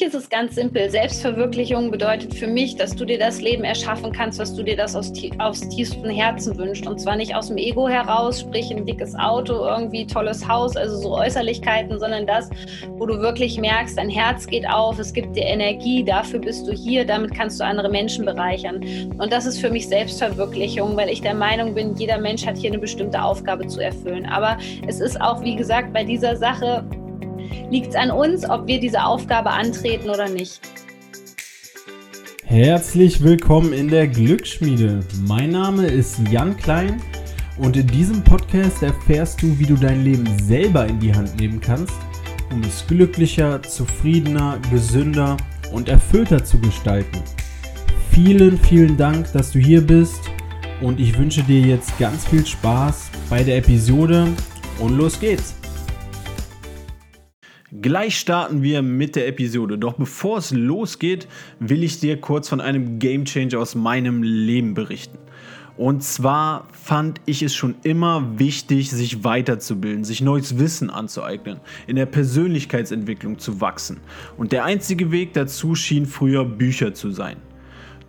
mich ist es ganz simpel. Selbstverwirklichung bedeutet für mich, dass du dir das Leben erschaffen kannst, was du dir das aus, aus tiefstem Herzen wünschst. Und zwar nicht aus dem Ego heraus, sprich ein dickes Auto, irgendwie tolles Haus, also so Äußerlichkeiten, sondern das, wo du wirklich merkst, dein Herz geht auf, es gibt dir Energie, dafür bist du hier, damit kannst du andere Menschen bereichern. Und das ist für mich Selbstverwirklichung, weil ich der Meinung bin, jeder Mensch hat hier eine bestimmte Aufgabe zu erfüllen. Aber es ist auch, wie gesagt, bei dieser Sache liegt es an uns, ob wir diese Aufgabe antreten oder nicht. Herzlich willkommen in der Glücksschmiede. Mein Name ist Jan Klein und in diesem Podcast erfährst du, wie du dein Leben selber in die Hand nehmen kannst, um es glücklicher, zufriedener, gesünder und erfüllter zu gestalten. Vielen, vielen Dank, dass du hier bist und ich wünsche dir jetzt ganz viel Spaß bei der Episode und los geht's. Gleich starten wir mit der Episode. Doch bevor es losgeht, will ich dir kurz von einem Game Changer aus meinem Leben berichten. Und zwar fand ich es schon immer wichtig, sich weiterzubilden, sich neues Wissen anzueignen, in der Persönlichkeitsentwicklung zu wachsen. Und der einzige Weg dazu schien früher Bücher zu sein.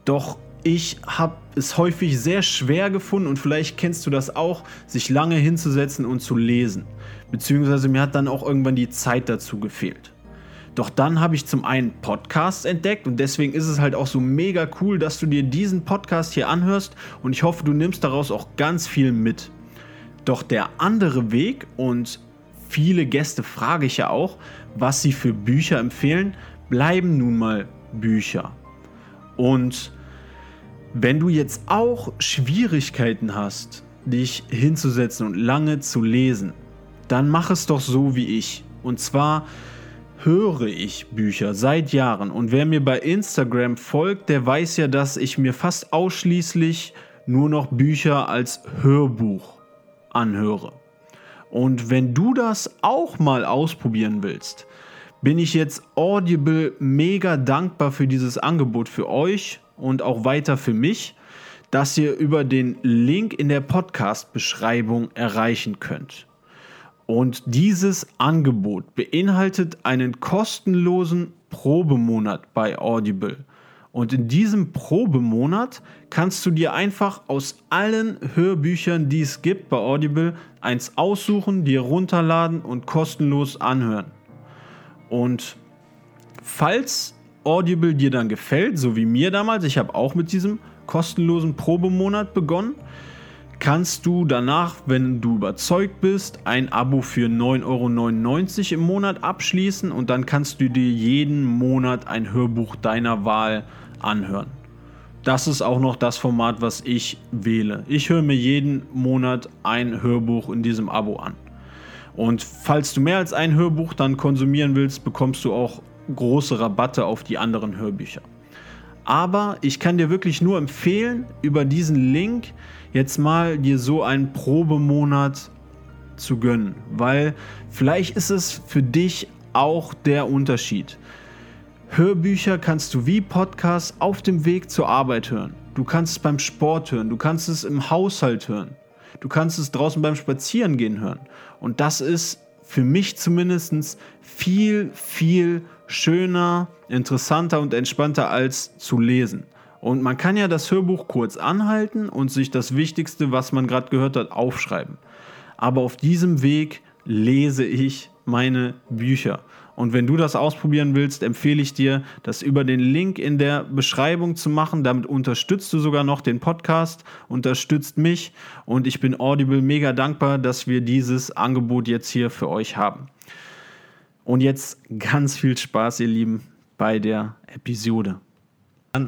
Doch ich habe es häufig sehr schwer gefunden und vielleicht kennst du das auch, sich lange hinzusetzen und zu lesen. Beziehungsweise mir hat dann auch irgendwann die Zeit dazu gefehlt. Doch dann habe ich zum einen Podcasts entdeckt und deswegen ist es halt auch so mega cool, dass du dir diesen Podcast hier anhörst und ich hoffe, du nimmst daraus auch ganz viel mit. Doch der andere Weg und viele Gäste frage ich ja auch, was sie für Bücher empfehlen, bleiben nun mal Bücher. Und wenn du jetzt auch Schwierigkeiten hast, dich hinzusetzen und lange zu lesen, dann mach es doch so wie ich. Und zwar höre ich Bücher seit Jahren. Und wer mir bei Instagram folgt, der weiß ja, dass ich mir fast ausschließlich nur noch Bücher als Hörbuch anhöre. Und wenn du das auch mal ausprobieren willst, bin ich jetzt Audible mega dankbar für dieses Angebot für euch und auch weiter für mich, dass ihr über den Link in der Podcast-Beschreibung erreichen könnt. Und dieses Angebot beinhaltet einen kostenlosen Probemonat bei Audible. Und in diesem Probemonat kannst du dir einfach aus allen Hörbüchern, die es gibt bei Audible, eins aussuchen, dir runterladen und kostenlos anhören. Und falls Audible dir dann gefällt, so wie mir damals, ich habe auch mit diesem kostenlosen Probemonat begonnen, kannst du danach, wenn du überzeugt bist, ein Abo für 9,99 Euro im Monat abschließen und dann kannst du dir jeden Monat ein Hörbuch deiner Wahl anhören. Das ist auch noch das Format, was ich wähle. Ich höre mir jeden Monat ein Hörbuch in diesem Abo an. Und falls du mehr als ein Hörbuch dann konsumieren willst, bekommst du auch große Rabatte auf die anderen Hörbücher. Aber ich kann dir wirklich nur empfehlen, über diesen Link jetzt mal dir so einen Probemonat zu gönnen, weil vielleicht ist es für dich auch der Unterschied. Hörbücher kannst du wie Podcasts auf dem Weg zur Arbeit hören. Du kannst es beim Sport hören, du kannst es im Haushalt hören, du kannst es draußen beim Spazierengehen hören. Und das ist für mich zumindest viel, viel schöner, interessanter und entspannter als zu lesen. Und man kann ja das Hörbuch kurz anhalten und sich das Wichtigste, was man gerade gehört hat, aufschreiben. Aber auf diesem Weg lese ich meine Bücher. Und wenn du das ausprobieren willst, empfehle ich dir, das über den Link in der Beschreibung zu machen. Damit unterstützt du sogar noch den Podcast, unterstützt mich und ich bin Audible mega dankbar, dass wir dieses Angebot jetzt hier für euch haben. Und jetzt ganz viel Spaß, ihr Lieben, bei der Episode.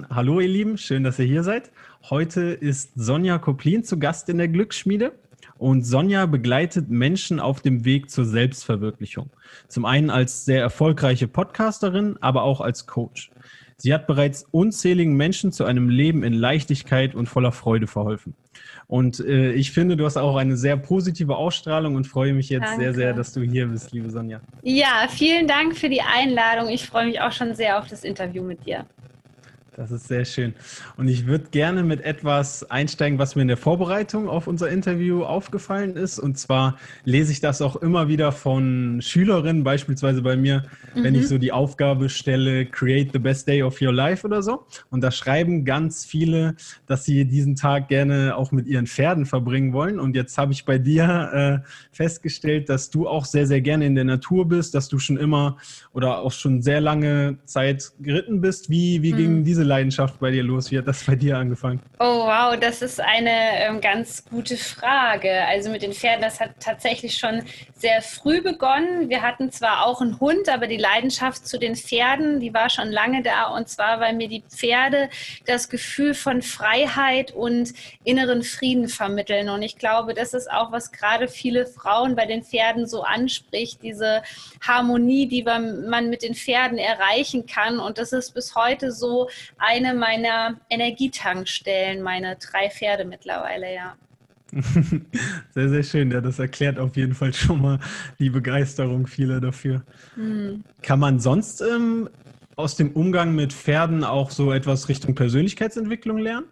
Hallo, ihr Lieben, schön, dass ihr hier seid. Heute ist Sonja Koplin zu Gast in der Glücksschmiede. Und Sonja begleitet Menschen auf dem Weg zur Selbstverwirklichung. Zum einen als sehr erfolgreiche Podcasterin, aber auch als Coach. Sie hat bereits unzähligen Menschen zu einem Leben in Leichtigkeit und voller Freude verholfen. Und äh, ich finde, du hast auch eine sehr positive Ausstrahlung und freue mich jetzt Danke. sehr, sehr, dass du hier bist, liebe Sonja. Ja, vielen Dank für die Einladung. Ich freue mich auch schon sehr auf das Interview mit dir. Das ist sehr schön. Und ich würde gerne mit etwas einsteigen, was mir in der Vorbereitung auf unser Interview aufgefallen ist. Und zwar lese ich das auch immer wieder von Schülerinnen, beispielsweise bei mir, mhm. wenn ich mhm. so die Aufgabe stelle, create the best day of your life oder so. Und da schreiben ganz viele, dass sie diesen Tag gerne auch mit ihren Pferden verbringen wollen. Und jetzt habe ich bei dir äh, festgestellt, dass du auch sehr, sehr gerne in der Natur bist, dass du schon immer oder auch schon sehr lange Zeit geritten bist. Wie, wie mhm. ging diese Leidenschaft bei dir los? Wie hat das bei dir angefangen? Oh, wow, das ist eine ähm, ganz gute Frage. Also mit den Pferden, das hat tatsächlich schon sehr früh begonnen. Wir hatten zwar auch einen Hund, aber die Leidenschaft zu den Pferden, die war schon lange da. Und zwar, weil mir die Pferde das Gefühl von Freiheit und inneren Frieden vermitteln. Und ich glaube, das ist auch, was gerade viele Frauen bei den Pferden so anspricht, diese Harmonie, die man mit den Pferden erreichen kann. Und das ist bis heute so eine meiner Energietankstellen, meine drei Pferde mittlerweile, ja. Sehr, sehr schön. Ja, das erklärt auf jeden Fall schon mal die Begeisterung vieler dafür. Hm. Kann man sonst ähm, aus dem Umgang mit Pferden auch so etwas Richtung Persönlichkeitsentwicklung lernen?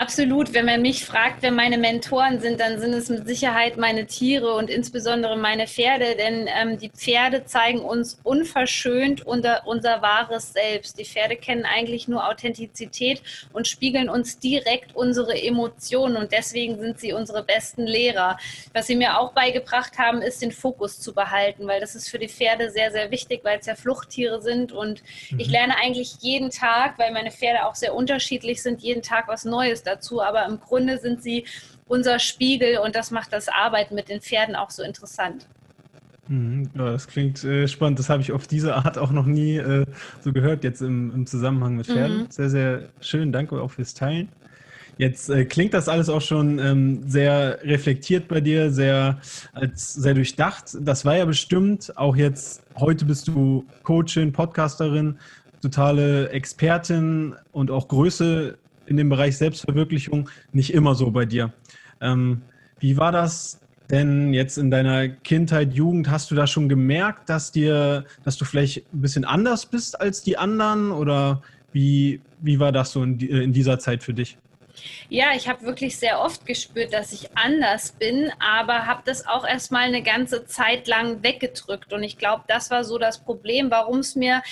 Absolut. Wenn man mich fragt, wer meine Mentoren sind, dann sind es mit Sicherheit meine Tiere und insbesondere meine Pferde, denn ähm, die Pferde zeigen uns unverschönt unser, unser wahres Selbst. Die Pferde kennen eigentlich nur Authentizität und spiegeln uns direkt unsere Emotionen und deswegen sind sie unsere besten Lehrer. Was sie mir auch beigebracht haben, ist den Fokus zu behalten, weil das ist für die Pferde sehr, sehr wichtig, weil es ja Fluchttiere sind und mhm. ich lerne eigentlich jeden Tag, weil meine Pferde auch sehr unterschiedlich sind, jeden Tag was Neues dazu, aber im Grunde sind sie unser Spiegel und das macht das Arbeiten mit den Pferden auch so interessant. Mhm, ja, das klingt äh, spannend. Das habe ich auf diese Art auch noch nie äh, so gehört, jetzt im, im Zusammenhang mit Pferden. Mhm. Sehr, sehr schön. Danke auch fürs Teilen. Jetzt äh, klingt das alles auch schon ähm, sehr reflektiert bei dir, sehr, als, sehr durchdacht. Das war ja bestimmt auch jetzt, heute bist du Coachin, Podcasterin, totale Expertin und auch Größe in dem Bereich Selbstverwirklichung nicht immer so bei dir. Ähm, wie war das denn jetzt in deiner Kindheit, Jugend? Hast du da schon gemerkt, dass dir, dass du vielleicht ein bisschen anders bist als die anderen? Oder wie, wie war das so in, in dieser Zeit für dich? Ja, ich habe wirklich sehr oft gespürt, dass ich anders bin, aber habe das auch erstmal eine ganze Zeit lang weggedrückt. Und ich glaube, das war so das Problem, warum es mir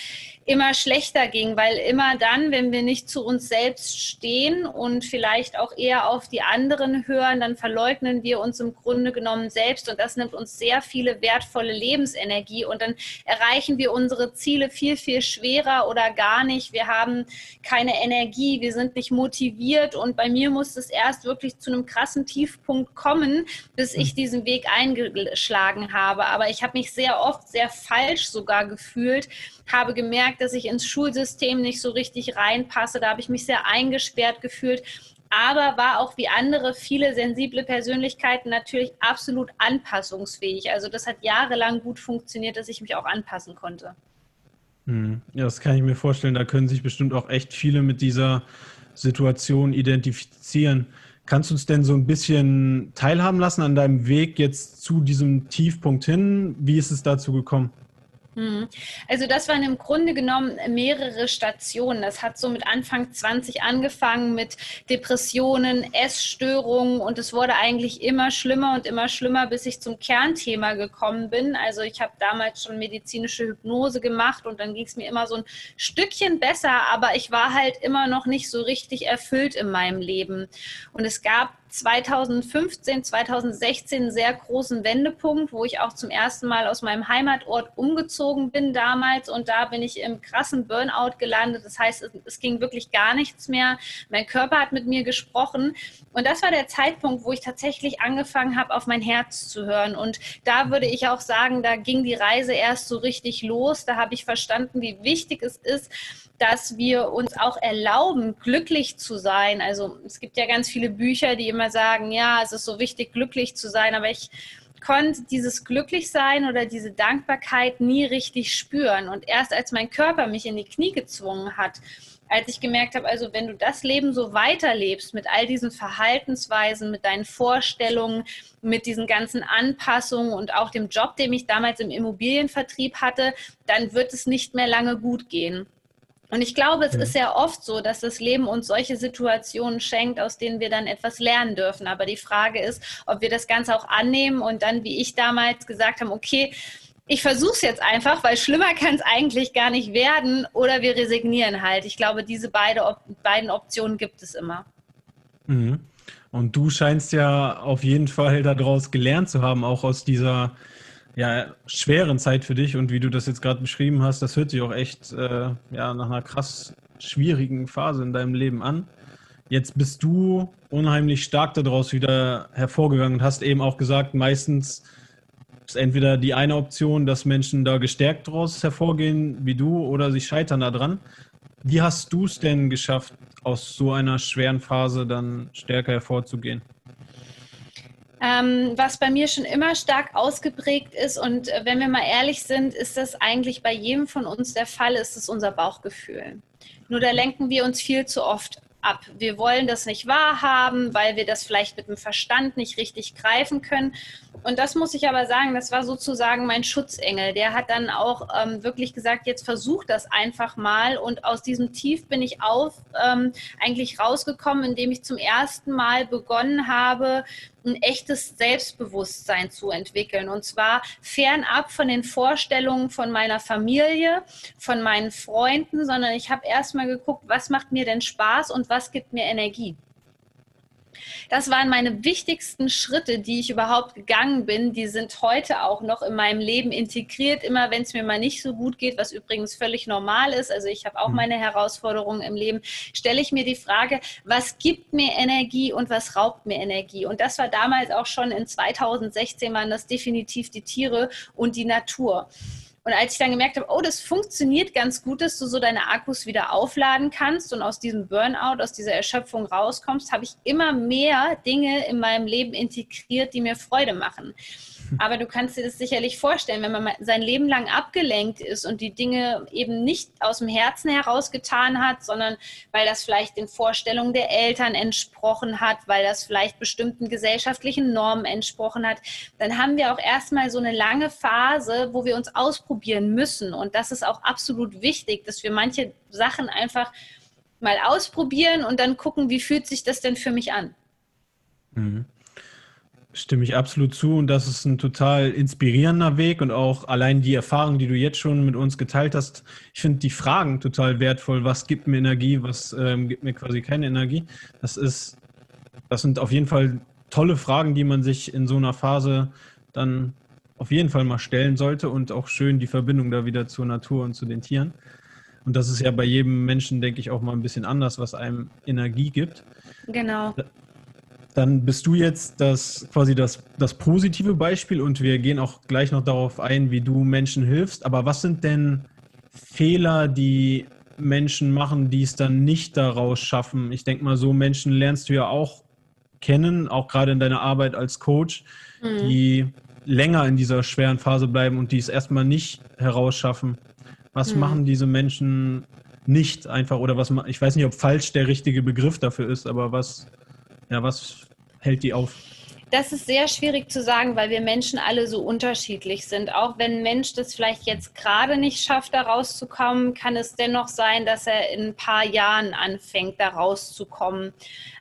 immer schlechter ging, weil immer dann, wenn wir nicht zu uns selbst stehen und vielleicht auch eher auf die anderen hören, dann verleugnen wir uns im Grunde genommen selbst und das nimmt uns sehr viele wertvolle Lebensenergie und dann erreichen wir unsere Ziele viel, viel schwerer oder gar nicht. Wir haben keine Energie, wir sind nicht motiviert und bei mir muss es erst wirklich zu einem krassen Tiefpunkt kommen, bis ich diesen Weg eingeschlagen habe. Aber ich habe mich sehr oft sehr falsch sogar gefühlt, habe gemerkt, dass ich ins Schulsystem nicht so richtig reinpasse. Da habe ich mich sehr eingesperrt gefühlt aber war auch wie andere viele sensible Persönlichkeiten natürlich absolut anpassungsfähig. Also das hat jahrelang gut funktioniert, dass ich mich auch anpassen konnte. Hm. Ja, das kann ich mir vorstellen. Da können sich bestimmt auch echt viele mit dieser Situation identifizieren. Kannst du uns denn so ein bisschen teilhaben lassen an deinem Weg jetzt zu diesem Tiefpunkt hin? Wie ist es dazu gekommen? Mhm. Also das waren im Grunde genommen mehrere Stationen. Das hat so mit Anfang 20 angefangen mit Depressionen, Essstörungen und es wurde eigentlich immer schlimmer und immer schlimmer, bis ich zum Kernthema gekommen bin. Also ich habe damals schon medizinische Hypnose gemacht und dann ging es mir immer so ein Stückchen besser, aber ich war halt immer noch nicht so richtig erfüllt in meinem Leben. Und es gab 2015, 2016 einen sehr großen Wendepunkt, wo ich auch zum ersten Mal aus meinem Heimatort umgezogen bin damals und da bin ich im krassen Burnout gelandet. Das heißt, es, es, ging wirklich gar nichts mehr. Mein Körper hat mit mir gesprochen und das war der Zeitpunkt, wo ich tatsächlich angefangen habe, auf mein Herz zu hören und da würde ich auch sagen, da ging die Reise erst so richtig los. Da habe ich verstanden, wie wichtig es ist, dass wir uns auch erlauben, glücklich zu sein. Also es gibt ja ganz viele Bücher, die immer sagen, ja, es ist so wichtig, glücklich zu sein, aber ich konnte dieses Glücklichsein oder diese Dankbarkeit nie richtig spüren. Und erst als mein Körper mich in die Knie gezwungen hat, als ich gemerkt habe, also wenn du das Leben so weiterlebst mit all diesen Verhaltensweisen, mit deinen Vorstellungen, mit diesen ganzen Anpassungen und auch dem Job, den ich damals im Immobilienvertrieb hatte, dann wird es nicht mehr lange gut gehen. Und ich glaube, es ist ja oft so, dass das Leben uns solche Situationen schenkt, aus denen wir dann etwas lernen dürfen. Aber die Frage ist, ob wir das Ganze auch annehmen und dann, wie ich damals gesagt habe, okay, ich versuche es jetzt einfach, weil schlimmer kann es eigentlich gar nicht werden, oder wir resignieren halt. Ich glaube, diese beide, beiden Optionen gibt es immer. Mhm. Und du scheinst ja auf jeden Fall daraus gelernt zu haben, auch aus dieser ja, schweren Zeit für dich. Und wie du das jetzt gerade beschrieben hast, das hört sich auch echt äh, ja, nach einer krass schwierigen Phase in deinem Leben an. Jetzt bist du unheimlich stark daraus wieder hervorgegangen und hast eben auch gesagt, meistens ist entweder die eine Option, dass Menschen da gestärkt daraus hervorgehen wie du oder sie scheitern daran. Wie hast du es denn geschafft, aus so einer schweren Phase dann stärker hervorzugehen? Ähm, was bei mir schon immer stark ausgeprägt ist und äh, wenn wir mal ehrlich sind, ist das eigentlich bei jedem von uns der Fall, ist es unser Bauchgefühl. Nur da lenken wir uns viel zu oft ab. Wir wollen das nicht wahrhaben, weil wir das vielleicht mit dem Verstand nicht richtig greifen können. Und das muss ich aber sagen, das war sozusagen mein Schutzengel. Der hat dann auch ähm, wirklich gesagt, jetzt versuch das einfach mal. Und aus diesem Tief bin ich auf ähm, eigentlich rausgekommen, indem ich zum ersten Mal begonnen habe, ein echtes Selbstbewusstsein zu entwickeln. Und zwar fernab von den Vorstellungen von meiner Familie, von meinen Freunden, sondern ich habe erstmal geguckt, was macht mir denn Spaß und was gibt mir Energie. Das waren meine wichtigsten Schritte, die ich überhaupt gegangen bin. Die sind heute auch noch in meinem Leben integriert. Immer wenn es mir mal nicht so gut geht, was übrigens völlig normal ist, also ich habe auch mhm. meine Herausforderungen im Leben, stelle ich mir die Frage, was gibt mir Energie und was raubt mir Energie? Und das war damals auch schon in 2016 waren das definitiv die Tiere und die Natur. Und als ich dann gemerkt habe, oh, das funktioniert ganz gut, dass du so deine Akkus wieder aufladen kannst und aus diesem Burnout, aus dieser Erschöpfung rauskommst, habe ich immer mehr Dinge in meinem Leben integriert, die mir Freude machen. Aber du kannst dir das sicherlich vorstellen, wenn man sein Leben lang abgelenkt ist und die Dinge eben nicht aus dem Herzen heraus getan hat, sondern weil das vielleicht den Vorstellungen der Eltern entsprochen hat, weil das vielleicht bestimmten gesellschaftlichen Normen entsprochen hat, dann haben wir auch erstmal so eine lange Phase, wo wir uns ausprobieren müssen. Und das ist auch absolut wichtig, dass wir manche Sachen einfach mal ausprobieren und dann gucken, wie fühlt sich das denn für mich an. Mhm. Stimme ich absolut zu und das ist ein total inspirierender Weg und auch allein die Erfahrung, die du jetzt schon mit uns geteilt hast. Ich finde die Fragen total wertvoll. Was gibt mir Energie? Was ähm, gibt mir quasi keine Energie? Das ist, das sind auf jeden Fall tolle Fragen, die man sich in so einer Phase dann auf jeden Fall mal stellen sollte und auch schön die Verbindung da wieder zur Natur und zu den Tieren. Und das ist ja bei jedem Menschen, denke ich, auch mal ein bisschen anders, was einem Energie gibt. Genau. Dann bist du jetzt das quasi das, das positive Beispiel und wir gehen auch gleich noch darauf ein, wie du Menschen hilfst. Aber was sind denn Fehler, die Menschen machen, die es dann nicht daraus schaffen? Ich denke mal, so Menschen lernst du ja auch kennen, auch gerade in deiner Arbeit als Coach, mhm. die länger in dieser schweren Phase bleiben und die es erstmal nicht herausschaffen. Was mhm. machen diese Menschen nicht einfach oder was ich weiß nicht, ob falsch der richtige Begriff dafür ist, aber was ja, was hält die auf? Das ist sehr schwierig zu sagen, weil wir Menschen alle so unterschiedlich sind. Auch wenn ein Mensch das vielleicht jetzt gerade nicht schafft, da rauszukommen, kann es dennoch sein, dass er in ein paar Jahren anfängt, da rauszukommen.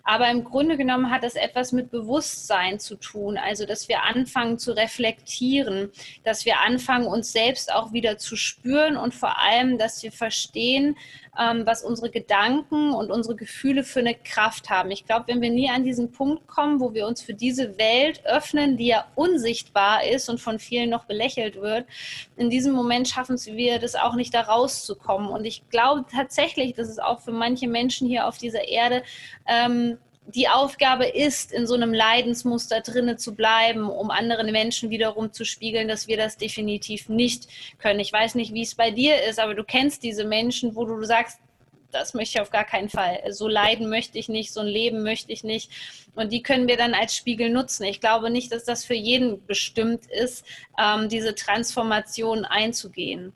Aber im Grunde genommen hat es etwas mit Bewusstsein zu tun. Also, dass wir anfangen zu reflektieren, dass wir anfangen, uns selbst auch wieder zu spüren und vor allem, dass wir verstehen, ähm, was unsere Gedanken und unsere Gefühle für eine Kraft haben. Ich glaube, wenn wir nie an diesen Punkt kommen, wo wir uns für diese Welt öffnen, die ja unsichtbar ist und von vielen noch belächelt wird, in diesem Moment schaffen wir das auch nicht, da rauszukommen. Und ich glaube tatsächlich, dass es auch für manche Menschen hier auf dieser Erde ähm, die Aufgabe ist, in so einem Leidensmuster drinne zu bleiben, um anderen Menschen wiederum zu spiegeln, dass wir das definitiv nicht können. Ich weiß nicht, wie es bei dir ist, aber du kennst diese Menschen, wo du sagst, das möchte ich auf gar keinen Fall. So leiden möchte ich nicht, so ein Leben möchte ich nicht. Und die können wir dann als Spiegel nutzen. Ich glaube nicht, dass das für jeden bestimmt ist, ähm, diese Transformation einzugehen.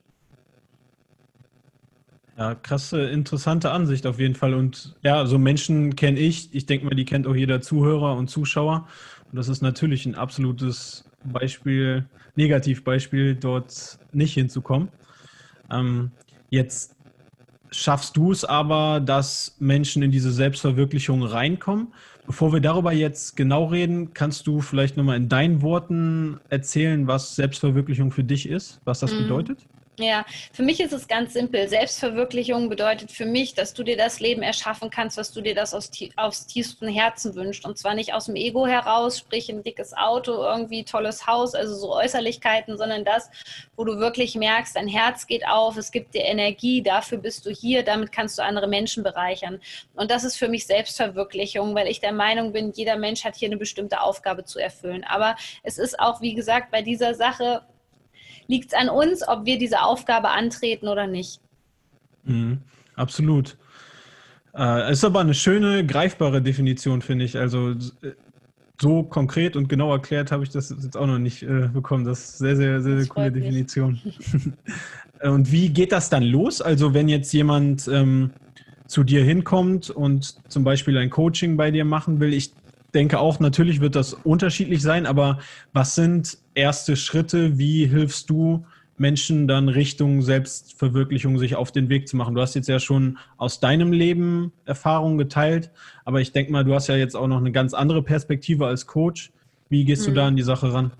Ja, krasse, interessante Ansicht auf jeden Fall. Und ja, so Menschen kenne ich. Ich denke mal, die kennt auch jeder Zuhörer und Zuschauer. Und das ist natürlich ein absolutes Beispiel, Negativbeispiel, dort nicht hinzukommen. Ähm, jetzt schaffst du es aber, dass Menschen in diese Selbstverwirklichung reinkommen? Bevor wir darüber jetzt genau reden, kannst du vielleicht nochmal in deinen Worten erzählen, was Selbstverwirklichung für dich ist, was das mhm. bedeutet? Ja, für mich ist es ganz simpel. Selbstverwirklichung bedeutet für mich, dass du dir das Leben erschaffen kannst, was du dir das aus, aus tiefstem Herzen wünschst. Und zwar nicht aus dem Ego heraus, sprich ein dickes Auto, irgendwie tolles Haus, also so Äußerlichkeiten, sondern das, wo du wirklich merkst, dein Herz geht auf, es gibt dir Energie, dafür bist du hier, damit kannst du andere Menschen bereichern. Und das ist für mich Selbstverwirklichung, weil ich der Meinung bin, jeder Mensch hat hier eine bestimmte Aufgabe zu erfüllen. Aber es ist auch, wie gesagt, bei dieser Sache liegt es an uns, ob wir diese Aufgabe antreten oder nicht. Mhm, absolut. Äh, ist aber eine schöne, greifbare Definition, finde ich. Also so konkret und genau erklärt habe ich das jetzt auch noch nicht äh, bekommen. Das ist sehr, sehr, sehr, sehr coole Definition. und wie geht das dann los? Also wenn jetzt jemand ähm, zu dir hinkommt und zum Beispiel ein Coaching bei dir machen will, ich denke auch, natürlich wird das unterschiedlich sein, aber was sind erste Schritte? Wie hilfst du Menschen dann Richtung Selbstverwirklichung sich auf den Weg zu machen? Du hast jetzt ja schon aus deinem Leben Erfahrungen geteilt, aber ich denke mal, du hast ja jetzt auch noch eine ganz andere Perspektive als Coach. Wie gehst du da an die Sache ran?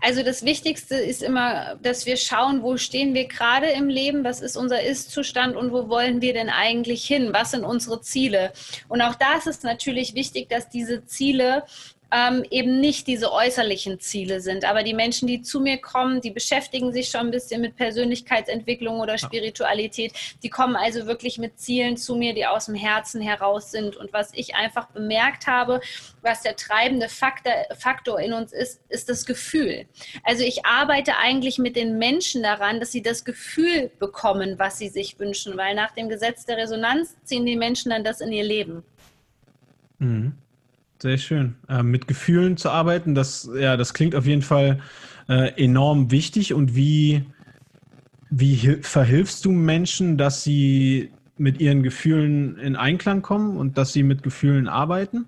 Also das Wichtigste ist immer, dass wir schauen, wo stehen wir gerade im Leben, was ist unser Ist-Zustand und wo wollen wir denn eigentlich hin, was sind unsere Ziele. Und auch da ist es natürlich wichtig, dass diese Ziele ähm, eben nicht diese äußerlichen Ziele sind. Aber die Menschen, die zu mir kommen, die beschäftigen sich schon ein bisschen mit Persönlichkeitsentwicklung oder Spiritualität. Die kommen also wirklich mit Zielen zu mir, die aus dem Herzen heraus sind. Und was ich einfach bemerkt habe, was der treibende Faktor, Faktor in uns ist, ist das Gefühl. Also ich arbeite eigentlich mit den Menschen daran, dass sie das Gefühl bekommen, was sie sich wünschen, weil nach dem Gesetz der Resonanz ziehen die Menschen dann das in ihr Leben. Mhm. Sehr schön. Äh, mit Gefühlen zu arbeiten, das, ja, das klingt auf jeden Fall äh, enorm wichtig. Und wie, wie verhilfst du Menschen, dass sie mit ihren Gefühlen in Einklang kommen und dass sie mit Gefühlen arbeiten?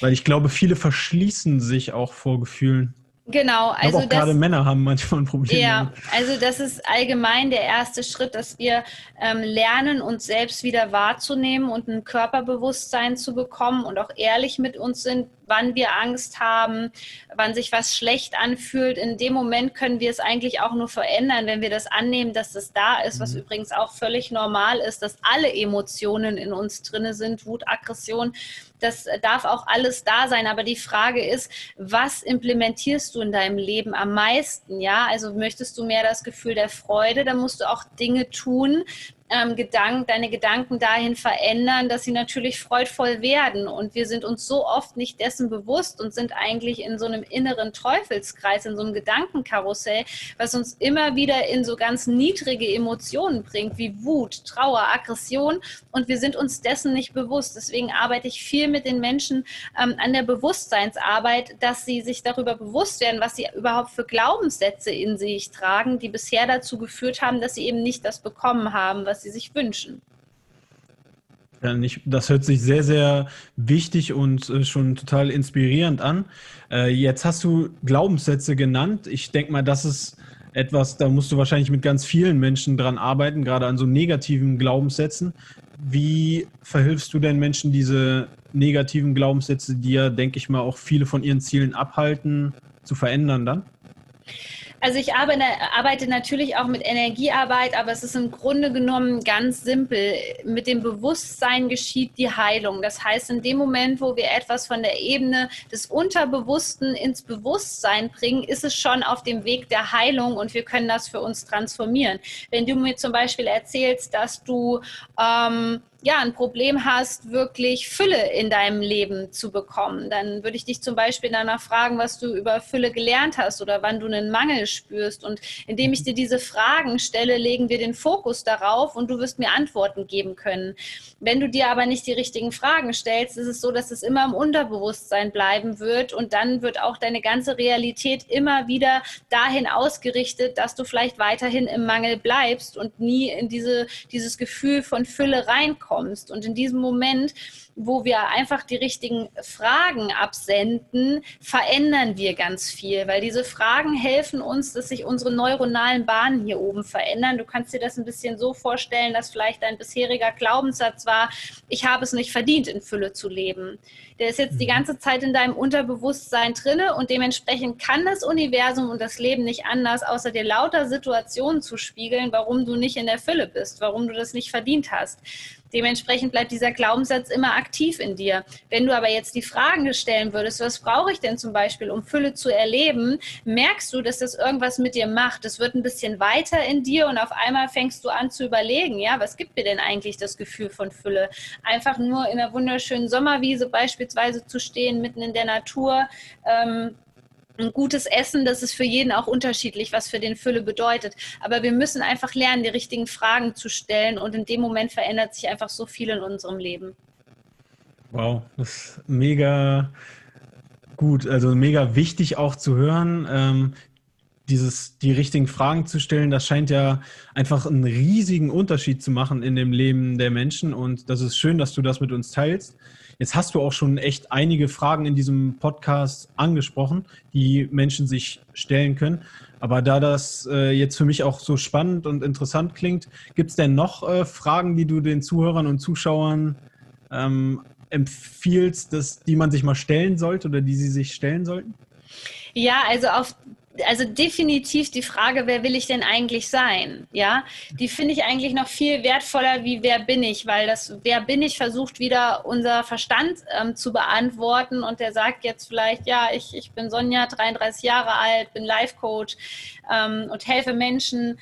Weil ich glaube, viele verschließen sich auch vor Gefühlen. Genau, also auch gerade Männer haben manchmal ein Problem. Ja, also das ist allgemein der erste Schritt, dass wir ähm, lernen, uns selbst wieder wahrzunehmen und ein Körperbewusstsein zu bekommen und auch ehrlich mit uns sind, wann wir Angst haben, wann sich was schlecht anfühlt. In dem Moment können wir es eigentlich auch nur verändern, wenn wir das annehmen, dass das da ist, was mhm. übrigens auch völlig normal ist, dass alle Emotionen in uns drin sind, Wut, Aggression. Das darf auch alles da sein. Aber die Frage ist, was implementierst du in deinem Leben am meisten? Ja, also möchtest du mehr das Gefühl der Freude, dann musst du auch Dinge tun, ähm, Gedanken, deine Gedanken dahin verändern, dass sie natürlich freudvoll werden. Und wir sind uns so oft nicht dessen bewusst und sind eigentlich in so einem inneren Teufelskreis, in so einem Gedankenkarussell, was uns immer wieder in so ganz niedrige Emotionen bringt, wie Wut, Trauer, Aggression. Und wir sind uns dessen nicht bewusst. Deswegen arbeite ich viel mit den Menschen ähm, an der Bewusstseinsarbeit, dass sie sich darüber bewusst werden, was sie überhaupt für Glaubenssätze in sich tragen, die bisher dazu geführt haben, dass sie eben nicht das bekommen haben, was was sie sich wünschen. Ja, nicht, das hört sich sehr, sehr wichtig und äh, schon total inspirierend an. Äh, jetzt hast du Glaubenssätze genannt. Ich denke mal, das ist etwas, da musst du wahrscheinlich mit ganz vielen Menschen dran arbeiten, gerade an so negativen Glaubenssätzen. Wie verhilfst du denn Menschen, diese negativen Glaubenssätze, die ja, denke ich mal, auch viele von ihren Zielen abhalten, zu verändern dann? Also ich arbeite, arbeite, natürlich auch mit Energiearbeit, aber es ist im Grunde genommen ganz simpel. Mit dem Bewusstsein geschieht die Heilung. Das heißt, in dem Moment, wo wir etwas von der Ebene des Unterbewussten ins Bewusstsein bringen, ist es schon auf dem Weg der Heilung und wir können das für uns transformieren. Wenn du mir zum Beispiel erzählst, dass du ähm, ja, ein Problem hast, wirklich Fülle in deinem Leben zu bekommen, dann würde ich dich zum Beispiel danach fragen, was du über Fülle gelernt hast oder wann du einen Mangel spürst. Und indem ich dir diese Fragen stelle, legen wir den Fokus darauf und du wirst mir Antworten geben können. Wenn du dir aber nicht die richtigen Fragen stellst, ist es so, dass es immer im Unterbewusstsein bleiben wird und dann wird auch deine ganze Realität immer wieder dahin ausgerichtet, dass du vielleicht weiterhin im Mangel bleibst und nie in diese, dieses Gefühl von Fülle reinkommst kommst. Und in diesem Moment, wo wir einfach die richtigen Fragen absenden, verändern wir ganz viel, weil diese Fragen helfen uns, dass sich unsere neuronalen Bahnen hier oben verändern. Du kannst dir das ein bisschen so vorstellen, dass vielleicht dein bisheriger Glaubenssatz war, ich habe es nicht verdient, in Fülle zu leben. Der ist jetzt die mhm. ganze Zeit in deinem Unterbewusstsein drinne und dementsprechend kann das Universum und das Leben nicht anders, außer dir lauter Situationen zu spiegeln, warum du nicht in der Fülle bist, warum du das nicht verdient hast. Dementsprechend bleibt dieser Glaubenssatz immer aktiv in dir. Wenn du aber jetzt die Fragen stellen würdest, was brauche ich denn zum Beispiel, um Fülle zu erleben, merkst du, dass das irgendwas mit dir macht. Es wird ein bisschen weiter in dir und auf einmal fängst du an zu überlegen, ja, was gibt mir denn eigentlich das Gefühl von Fülle? Einfach nur in einer wunderschönen Sommerwiese beispielsweise zu stehen, mitten in der Natur. Ähm, ein gutes Essen, das ist für jeden auch unterschiedlich, was für den Fülle bedeutet. Aber wir müssen einfach lernen, die richtigen Fragen zu stellen und in dem Moment verändert sich einfach so viel in unserem Leben. Wow, das ist mega gut, also mega wichtig auch zu hören. Ähm, dieses, die richtigen Fragen zu stellen, das scheint ja einfach einen riesigen Unterschied zu machen in dem Leben der Menschen. Und das ist schön, dass du das mit uns teilst. Jetzt hast du auch schon echt einige Fragen in diesem Podcast angesprochen, die Menschen sich stellen können. Aber da das äh, jetzt für mich auch so spannend und interessant klingt, gibt es denn noch äh, Fragen, die du den Zuhörern und Zuschauern ähm, empfiehlst, dass, die man sich mal stellen sollte oder die sie sich stellen sollten? Ja, also auf also definitiv die Frage, wer will ich denn eigentlich sein? Ja, die finde ich eigentlich noch viel wertvoller wie wer bin ich, weil das wer bin ich versucht wieder unser Verstand ähm, zu beantworten und der sagt jetzt vielleicht, ja, ich, ich bin Sonja, 33 Jahre alt, bin Life Coach ähm, und helfe Menschen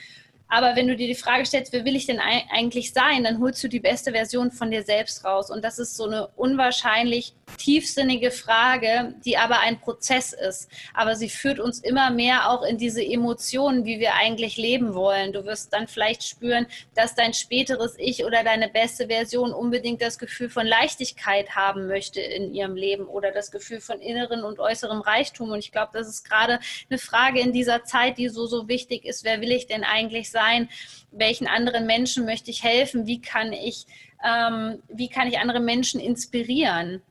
aber wenn du dir die Frage stellst, wer will ich denn eigentlich sein, dann holst du die beste Version von dir selbst raus. Und das ist so eine unwahrscheinlich tiefsinnige Frage, die aber ein Prozess ist. Aber sie führt uns immer mehr auch in diese Emotionen, wie wir eigentlich leben wollen. Du wirst dann vielleicht spüren, dass dein späteres Ich oder deine beste Version unbedingt das Gefühl von Leichtigkeit haben möchte in ihrem Leben oder das Gefühl von inneren und äußerem Reichtum. Und ich glaube, das ist gerade eine Frage in dieser Zeit, die so, so wichtig ist. Wer will ich denn eigentlich sein? Welchen anderen Menschen möchte ich helfen? Wie kann ich, ähm, wie kann ich andere Menschen inspirieren?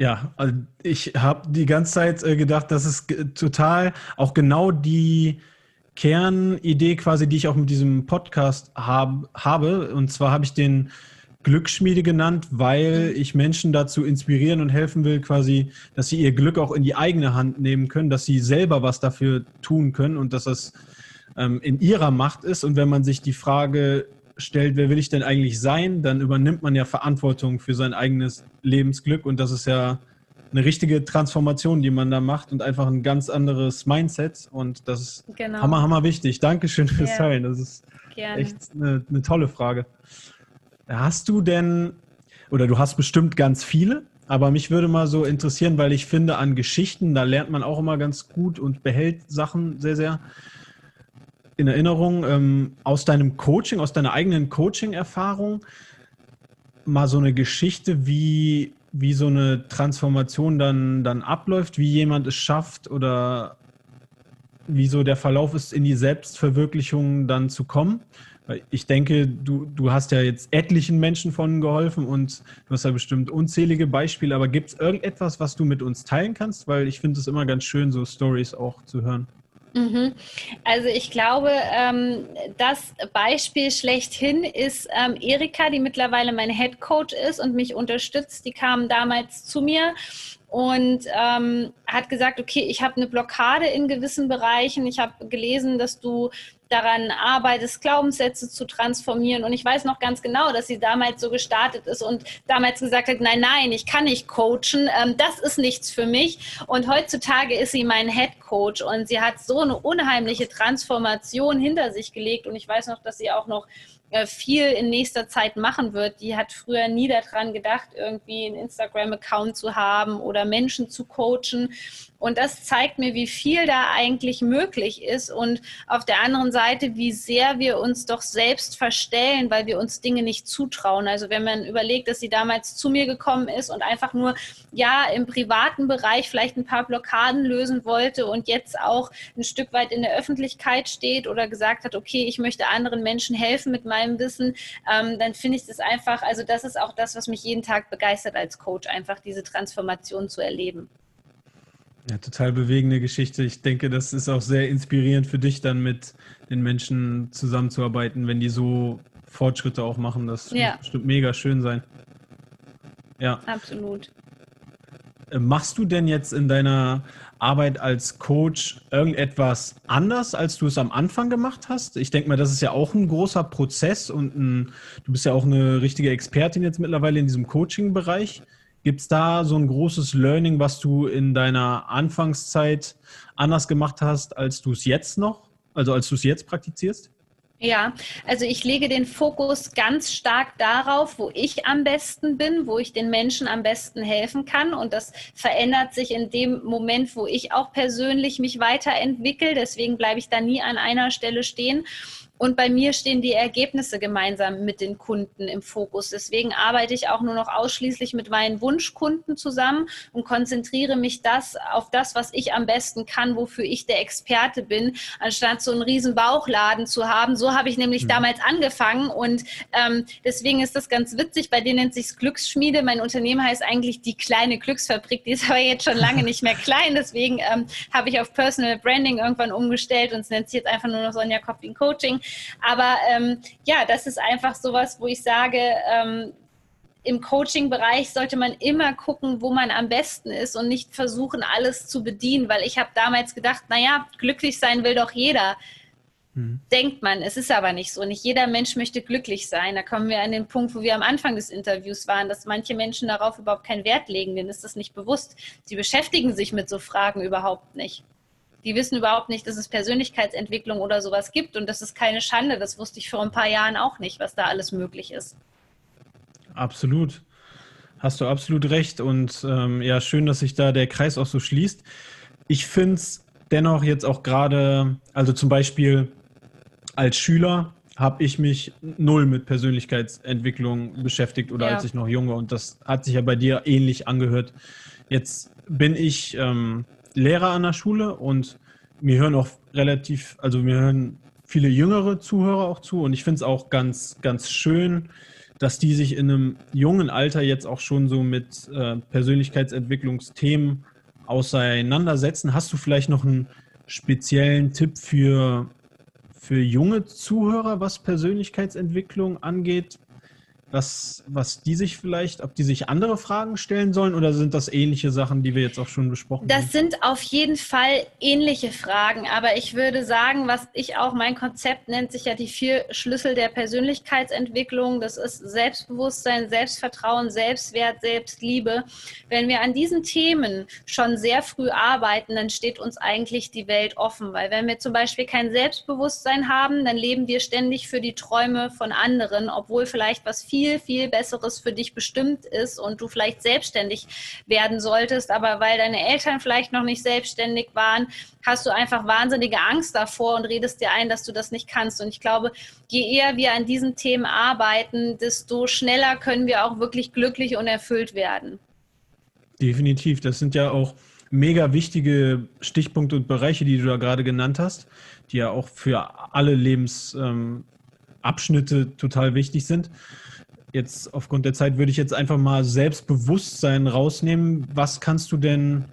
Ja, also ich habe die ganze Zeit äh, gedacht, das ist total auch genau die Kernidee quasi, die ich auch mit diesem Podcast hab, habe. Und zwar habe ich den Glücksschmiede genannt, weil ich Menschen dazu inspirieren und helfen will, quasi, dass sie ihr Glück auch in die eigene Hand nehmen können, dass sie selber was dafür tun können und dass das ähm, in ihrer Macht ist. Und wenn man sich die Frage stellt, wer will ich denn eigentlich sein, dann übernimmt man ja Verantwortung für sein eigenes Lebensglück und das ist ja eine richtige Transformation, die man da macht und einfach ein ganz anderes Mindset und das ist genau. hammer, hammer wichtig. Dankeschön fürs. Teilen. Das ist Gerne. echt eine, eine tolle Frage. Hast du denn, oder du hast bestimmt ganz viele, aber mich würde mal so interessieren, weil ich finde, an Geschichten, da lernt man auch immer ganz gut und behält Sachen sehr, sehr in Erinnerung. Ähm, aus deinem Coaching, aus deiner eigenen Coaching-Erfahrung, mal so eine Geschichte, wie, wie so eine Transformation dann, dann abläuft, wie jemand es schafft oder wie so der Verlauf ist, in die Selbstverwirklichung dann zu kommen ich denke, du, du hast ja jetzt etlichen Menschen von geholfen und du hast ja bestimmt unzählige Beispiele, aber gibt es irgendetwas, was du mit uns teilen kannst? Weil ich finde es immer ganz schön, so Stories auch zu hören. Mhm. Also ich glaube, ähm, das Beispiel schlechthin ist ähm, Erika, die mittlerweile mein Head Coach ist und mich unterstützt. Die kam damals zu mir und ähm, hat gesagt, okay, ich habe eine Blockade in gewissen Bereichen. Ich habe gelesen, dass du daran arbeitest, Glaubenssätze zu transformieren. Und ich weiß noch ganz genau, dass sie damals so gestartet ist und damals gesagt hat, nein, nein, ich kann nicht coachen, ähm, das ist nichts für mich. Und heutzutage ist sie mein Head Coach und sie hat so eine unheimliche Transformation hinter sich gelegt. Und ich weiß noch, dass sie auch noch äh, viel in nächster Zeit machen wird. Die hat früher nie daran gedacht, irgendwie einen Instagram-Account zu haben oder Menschen zu coachen. Und das zeigt mir, wie viel da eigentlich möglich ist und auf der anderen Seite, wie sehr wir uns doch selbst verstellen, weil wir uns Dinge nicht zutrauen. Also wenn man überlegt, dass sie damals zu mir gekommen ist und einfach nur, ja, im privaten Bereich vielleicht ein paar Blockaden lösen wollte und jetzt auch ein Stück weit in der Öffentlichkeit steht oder gesagt hat, okay, ich möchte anderen Menschen helfen mit meinem Wissen, ähm, dann finde ich das einfach, also das ist auch das, was mich jeden Tag begeistert als Coach, einfach diese Transformation zu erleben. Ja, total bewegende Geschichte. Ich denke, das ist auch sehr inspirierend für dich, dann mit den Menschen zusammenzuarbeiten, wenn die so Fortschritte auch machen. Das ja. muss bestimmt mega schön sein. Ja. Absolut. Äh, machst du denn jetzt in deiner Arbeit als Coach irgendetwas anders, als du es am Anfang gemacht hast? Ich denke mal, das ist ja auch ein großer Prozess und ein, du bist ja auch eine richtige Expertin jetzt mittlerweile in diesem Coaching-Bereich. Gibt es da so ein großes Learning, was du in deiner Anfangszeit anders gemacht hast, als du es jetzt noch, also als du es jetzt praktizierst? Ja, also ich lege den Fokus ganz stark darauf, wo ich am besten bin, wo ich den Menschen am besten helfen kann. Und das verändert sich in dem Moment, wo ich auch persönlich mich weiterentwickle. Deswegen bleibe ich da nie an einer Stelle stehen. Und bei mir stehen die Ergebnisse gemeinsam mit den Kunden im Fokus. Deswegen arbeite ich auch nur noch ausschließlich mit meinen Wunschkunden zusammen und konzentriere mich das auf das, was ich am besten kann, wofür ich der Experte bin, anstatt so einen riesen Bauchladen zu haben. So habe ich nämlich mhm. damals angefangen und ähm, deswegen ist das ganz witzig. Bei denen nennt sich Glücksschmiede. Mein Unternehmen heißt eigentlich die kleine Glücksfabrik. Die ist aber jetzt schon lange nicht mehr klein. Deswegen ähm, habe ich auf Personal Branding irgendwann umgestellt und es nennt sich jetzt einfach nur noch Sonja Kopfing Coaching. Aber ähm, ja, das ist einfach sowas, wo ich sage, ähm, im Coaching-Bereich sollte man immer gucken, wo man am besten ist und nicht versuchen, alles zu bedienen, weil ich habe damals gedacht, naja, glücklich sein will doch jeder. Mhm. Denkt man, es ist aber nicht so. Nicht jeder Mensch möchte glücklich sein. Da kommen wir an den Punkt, wo wir am Anfang des Interviews waren, dass manche Menschen darauf überhaupt keinen Wert legen, denen ist das nicht bewusst. Sie beschäftigen sich mit so Fragen überhaupt nicht. Die wissen überhaupt nicht, dass es Persönlichkeitsentwicklung oder sowas gibt. Und das ist keine Schande. Das wusste ich vor ein paar Jahren auch nicht, was da alles möglich ist. Absolut. Hast du absolut recht. Und ähm, ja, schön, dass sich da der Kreis auch so schließt. Ich finde es dennoch jetzt auch gerade, also zum Beispiel als Schüler habe ich mich null mit Persönlichkeitsentwicklung beschäftigt oder ja. als ich noch jung war. Und das hat sich ja bei dir ähnlich angehört. Jetzt bin ich ähm, Lehrer an der Schule und mir hören auch relativ, also mir hören viele jüngere Zuhörer auch zu und ich finde es auch ganz, ganz schön, dass die sich in einem jungen Alter jetzt auch schon so mit äh, Persönlichkeitsentwicklungsthemen auseinandersetzen. Hast du vielleicht noch einen speziellen Tipp für, für junge Zuhörer, was Persönlichkeitsentwicklung angeht? Was, was die sich vielleicht, ob die sich andere Fragen stellen sollen oder sind das ähnliche Sachen, die wir jetzt auch schon besprochen das haben? Das sind auf jeden Fall ähnliche Fragen, aber ich würde sagen, was ich auch, mein Konzept nennt sich ja die vier Schlüssel der Persönlichkeitsentwicklung. Das ist Selbstbewusstsein, Selbstvertrauen, Selbstwert, Selbstliebe. Wenn wir an diesen Themen schon sehr früh arbeiten, dann steht uns eigentlich die Welt offen, weil wenn wir zum Beispiel kein Selbstbewusstsein haben, dann leben wir ständig für die Träume von anderen, obwohl vielleicht was viel viel, viel Besseres für dich bestimmt ist und du vielleicht selbstständig werden solltest, aber weil deine Eltern vielleicht noch nicht selbstständig waren, hast du einfach wahnsinnige Angst davor und redest dir ein, dass du das nicht kannst. Und ich glaube, je eher wir an diesen Themen arbeiten, desto schneller können wir auch wirklich glücklich und erfüllt werden. Definitiv. Das sind ja auch mega wichtige Stichpunkte und Bereiche, die du da gerade genannt hast, die ja auch für alle Lebensabschnitte ähm, total wichtig sind jetzt aufgrund der Zeit würde ich jetzt einfach mal Selbstbewusstsein rausnehmen. Was kannst du denn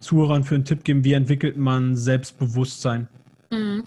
Zuhörern für einen Tipp geben? Wie entwickelt man Selbstbewusstsein? Mhm.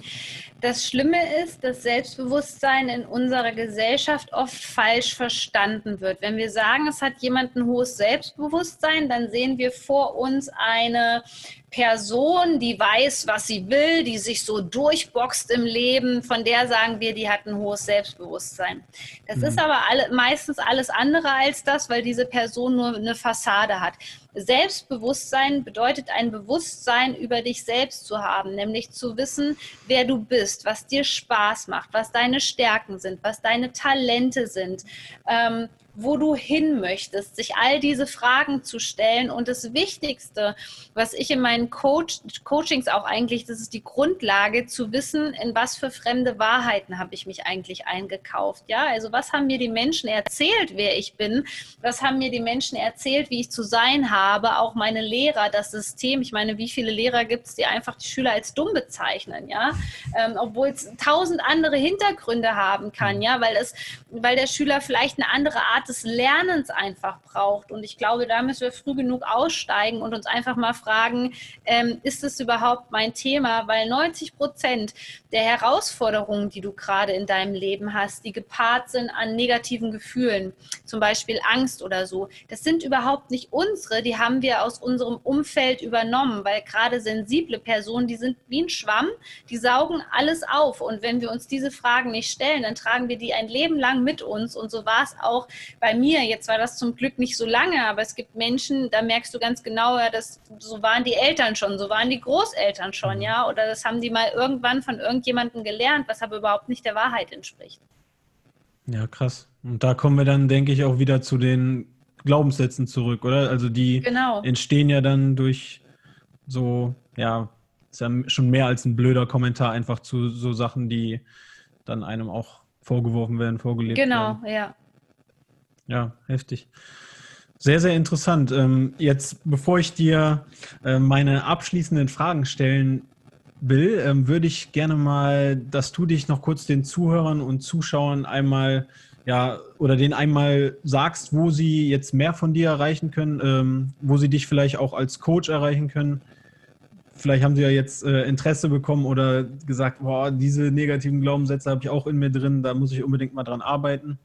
Das Schlimme ist, dass Selbstbewusstsein in unserer Gesellschaft oft falsch verstanden wird. Wenn wir sagen, es hat jemand ein hohes Selbstbewusstsein, dann sehen wir vor uns eine Person, die weiß, was sie will, die sich so durchboxt im Leben, von der sagen wir, die hat ein hohes Selbstbewusstsein. Das mhm. ist aber alle, meistens alles andere als das, weil diese Person nur eine Fassade hat. Selbstbewusstsein bedeutet ein Bewusstsein über dich selbst zu haben, nämlich zu wissen, wer du bist, was dir Spaß macht, was deine Stärken sind, was deine Talente sind. Ähm, wo du hin möchtest, sich all diese Fragen zu stellen. Und das Wichtigste, was ich in meinen Coach, Coachings auch eigentlich, das ist die Grundlage, zu wissen, in was für fremde Wahrheiten habe ich mich eigentlich eingekauft. Ja, also was haben mir die Menschen erzählt, wer ich bin? Was haben mir die Menschen erzählt, wie ich zu sein habe? Auch meine Lehrer, das System. Ich meine, wie viele Lehrer gibt es, die einfach die Schüler als dumm bezeichnen, ja? Ähm, Obwohl es tausend andere Hintergründe haben kann, ja, weil es, weil der Schüler vielleicht eine andere Art des Lernens einfach braucht. Und ich glaube, da müssen wir früh genug aussteigen und uns einfach mal fragen, ähm, ist es überhaupt mein Thema? Weil 90 Prozent der Herausforderungen, die du gerade in deinem Leben hast, die gepaart sind an negativen Gefühlen, zum Beispiel Angst oder so, das sind überhaupt nicht unsere, die haben wir aus unserem Umfeld übernommen, weil gerade sensible Personen, die sind wie ein Schwamm, die saugen alles auf. Und wenn wir uns diese Fragen nicht stellen, dann tragen wir die ein Leben lang mit uns. Und so war es auch bei mir. Jetzt war das zum Glück nicht so lange, aber es gibt Menschen, da merkst du ganz genau, ja, das, so waren die Eltern schon, so waren die Großeltern schon, ja, oder das haben die mal irgendwann von irgendjemandem gelernt, was aber überhaupt nicht der Wahrheit entspricht. Ja, krass. Und da kommen wir dann, denke ich, auch wieder zu den Glaubenssätzen zurück, oder? Also die genau. entstehen ja dann durch so, ja, ist ja schon mehr als ein blöder Kommentar einfach zu so Sachen, die dann einem auch vorgeworfen werden, vorgelebt genau, werden. Genau, ja. Ja, heftig. Sehr, sehr interessant. Ähm, jetzt, bevor ich dir äh, meine abschließenden Fragen stellen will, ähm, würde ich gerne mal, dass du dich noch kurz den Zuhörern und Zuschauern einmal, ja, oder den einmal sagst, wo sie jetzt mehr von dir erreichen können, ähm, wo sie dich vielleicht auch als Coach erreichen können. Vielleicht haben sie ja jetzt äh, Interesse bekommen oder gesagt, boah, diese negativen Glaubenssätze habe ich auch in mir drin, da muss ich unbedingt mal dran arbeiten.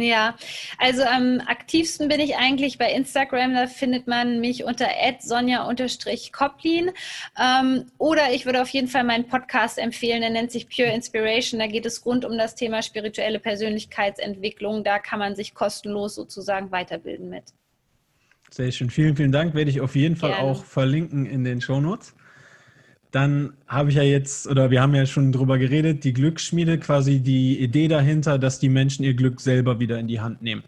Ja, also am aktivsten bin ich eigentlich bei Instagram. Da findet man mich unter sonja-koplin. Ähm, oder ich würde auf jeden Fall meinen Podcast empfehlen. Der nennt sich Pure Inspiration. Da geht es rund um das Thema spirituelle Persönlichkeitsentwicklung. Da kann man sich kostenlos sozusagen weiterbilden mit. Sehr schön. Vielen, vielen Dank. Werde ich auf jeden Fall Gerne. auch verlinken in den Show Notes. Dann habe ich ja jetzt, oder wir haben ja schon drüber geredet, die Glücksschmiede, quasi die Idee dahinter, dass die Menschen ihr Glück selber wieder in die Hand nehmen.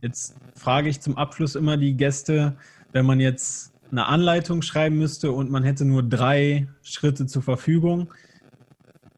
Jetzt frage ich zum Abschluss immer die Gäste, wenn man jetzt eine Anleitung schreiben müsste und man hätte nur drei Schritte zur Verfügung,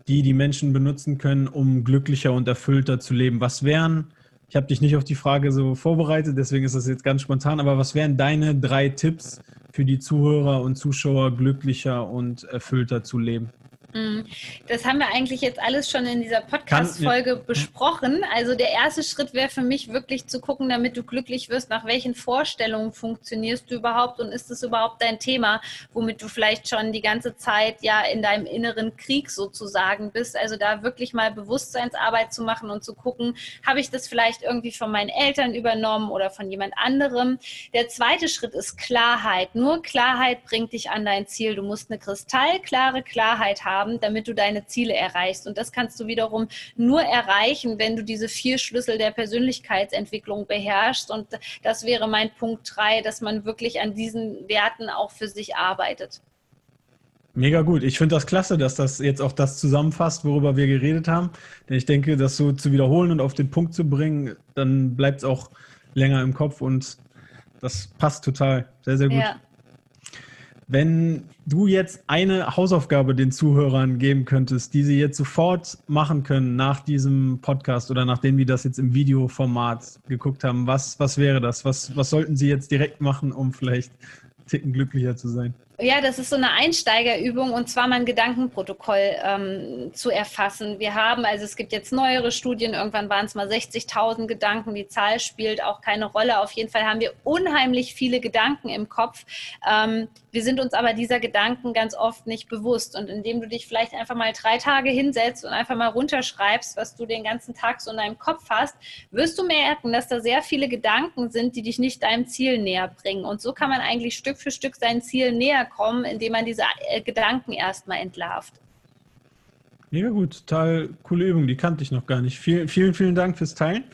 die die Menschen benutzen können, um glücklicher und erfüllter zu leben. Was wären, ich habe dich nicht auf die Frage so vorbereitet, deswegen ist das jetzt ganz spontan, aber was wären deine drei Tipps, für die Zuhörer und Zuschauer glücklicher und erfüllter zu leben. Mhm. Das haben wir eigentlich jetzt alles schon in dieser Podcast-Folge ja. besprochen. Also der erste Schritt wäre für mich wirklich zu gucken, damit du glücklich wirst, nach welchen Vorstellungen funktionierst du überhaupt und ist es überhaupt dein Thema, womit du vielleicht schon die ganze Zeit ja in deinem inneren Krieg sozusagen bist. Also da wirklich mal Bewusstseinsarbeit zu machen und zu gucken, habe ich das vielleicht irgendwie von meinen Eltern übernommen oder von jemand anderem. Der zweite Schritt ist Klarheit. Nur Klarheit bringt dich an dein Ziel. Du musst eine kristallklare Klarheit haben haben, damit du deine Ziele erreichst. Und das kannst du wiederum nur erreichen, wenn du diese vier Schlüssel der Persönlichkeitsentwicklung beherrschst. Und das wäre mein Punkt drei, dass man wirklich an diesen Werten auch für sich arbeitet. Mega gut. Ich finde das klasse, dass das jetzt auch das zusammenfasst, worüber wir geredet haben. Denn ich denke, das so zu wiederholen und auf den Punkt zu bringen, dann bleibt es auch länger im Kopf und das passt total. Sehr, sehr gut. Ja. Wenn du jetzt eine Hausaufgabe den Zuhörern geben könntest, die sie jetzt sofort machen können nach diesem Podcast oder nachdem die das jetzt im Videoformat geguckt haben, was, was wäre das? Was, was sollten sie jetzt direkt machen, um vielleicht einen Ticken glücklicher zu sein? Ja, das ist so eine Einsteigerübung und zwar mein Gedankenprotokoll ähm, zu erfassen. Wir haben, also es gibt jetzt neuere Studien, irgendwann waren es mal 60.000 Gedanken, die Zahl spielt auch keine Rolle. Auf jeden Fall haben wir unheimlich viele Gedanken im Kopf. Ähm, wir sind uns aber dieser Gedanken ganz oft nicht bewusst. Und indem du dich vielleicht einfach mal drei Tage hinsetzt und einfach mal runterschreibst, was du den ganzen Tag so in deinem Kopf hast, wirst du merken, dass da sehr viele Gedanken sind, die dich nicht deinem Ziel näher bringen. Und so kann man eigentlich Stück für Stück sein Ziel näher kommen, indem man diese äh, Gedanken erstmal entlarvt. Ja, gut, total coole Übung, die kannte ich noch gar nicht. Vielen, vielen, vielen Dank fürs Teilen.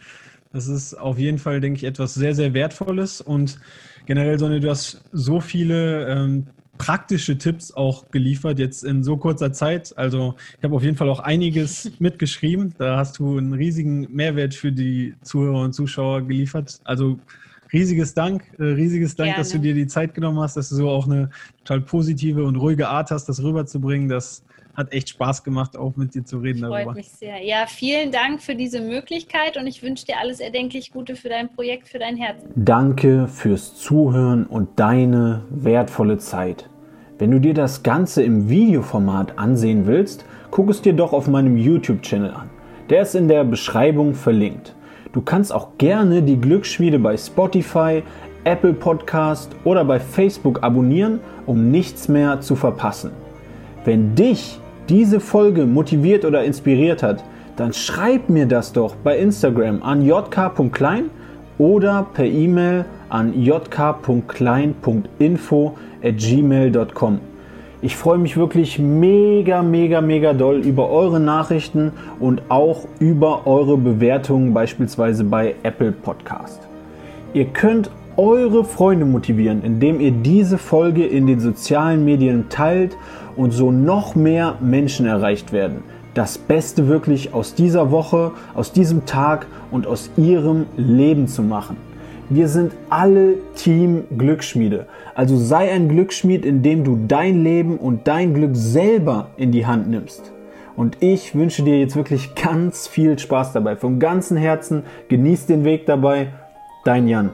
Das ist auf jeden Fall, denke ich, etwas sehr, sehr Wertvolles und generell, Sonne, du hast so viele ähm, praktische Tipps auch geliefert, jetzt in so kurzer Zeit. Also ich habe auf jeden Fall auch einiges mitgeschrieben. Da hast du einen riesigen Mehrwert für die Zuhörer und Zuschauer geliefert. Also riesiges Dank, äh, riesiges Dank, Gerne. dass du dir die Zeit genommen hast, dass du so auch eine total positive und ruhige Art hast, das rüberzubringen. Das hat echt Spaß gemacht, auch mit dir zu reden Freut darüber. Freut mich sehr. Ja, vielen Dank für diese Möglichkeit und ich wünsche dir alles erdenklich Gute für dein Projekt, für dein Herz. Danke fürs Zuhören und deine wertvolle Zeit. Wenn du dir das Ganze im Videoformat ansehen willst, guck es dir doch auf meinem YouTube-Channel an. Der ist in der Beschreibung verlinkt. Du kannst auch gerne die Glücksschmiede bei Spotify, Apple Podcast oder bei Facebook abonnieren, um nichts mehr zu verpassen. Wenn dich diese Folge motiviert oder inspiriert hat, dann schreib mir das doch bei Instagram an jk.klein oder per E-Mail an jk.klein.info at gmail.com. Ich freue mich wirklich mega, mega, mega doll über eure Nachrichten und auch über eure Bewertungen beispielsweise bei Apple Podcast. Ihr könnt eure Freunde motivieren, indem ihr diese Folge in den sozialen Medien teilt und so noch mehr Menschen erreicht werden. Das Beste wirklich aus dieser Woche, aus diesem Tag und aus ihrem Leben zu machen. Wir sind alle Team Glücksschmiede. Also sei ein Glücksschmied, indem du dein Leben und dein Glück selber in die Hand nimmst. Und ich wünsche dir jetzt wirklich ganz viel Spaß dabei. Vom ganzen Herzen genieß den Weg dabei. Dein Jan.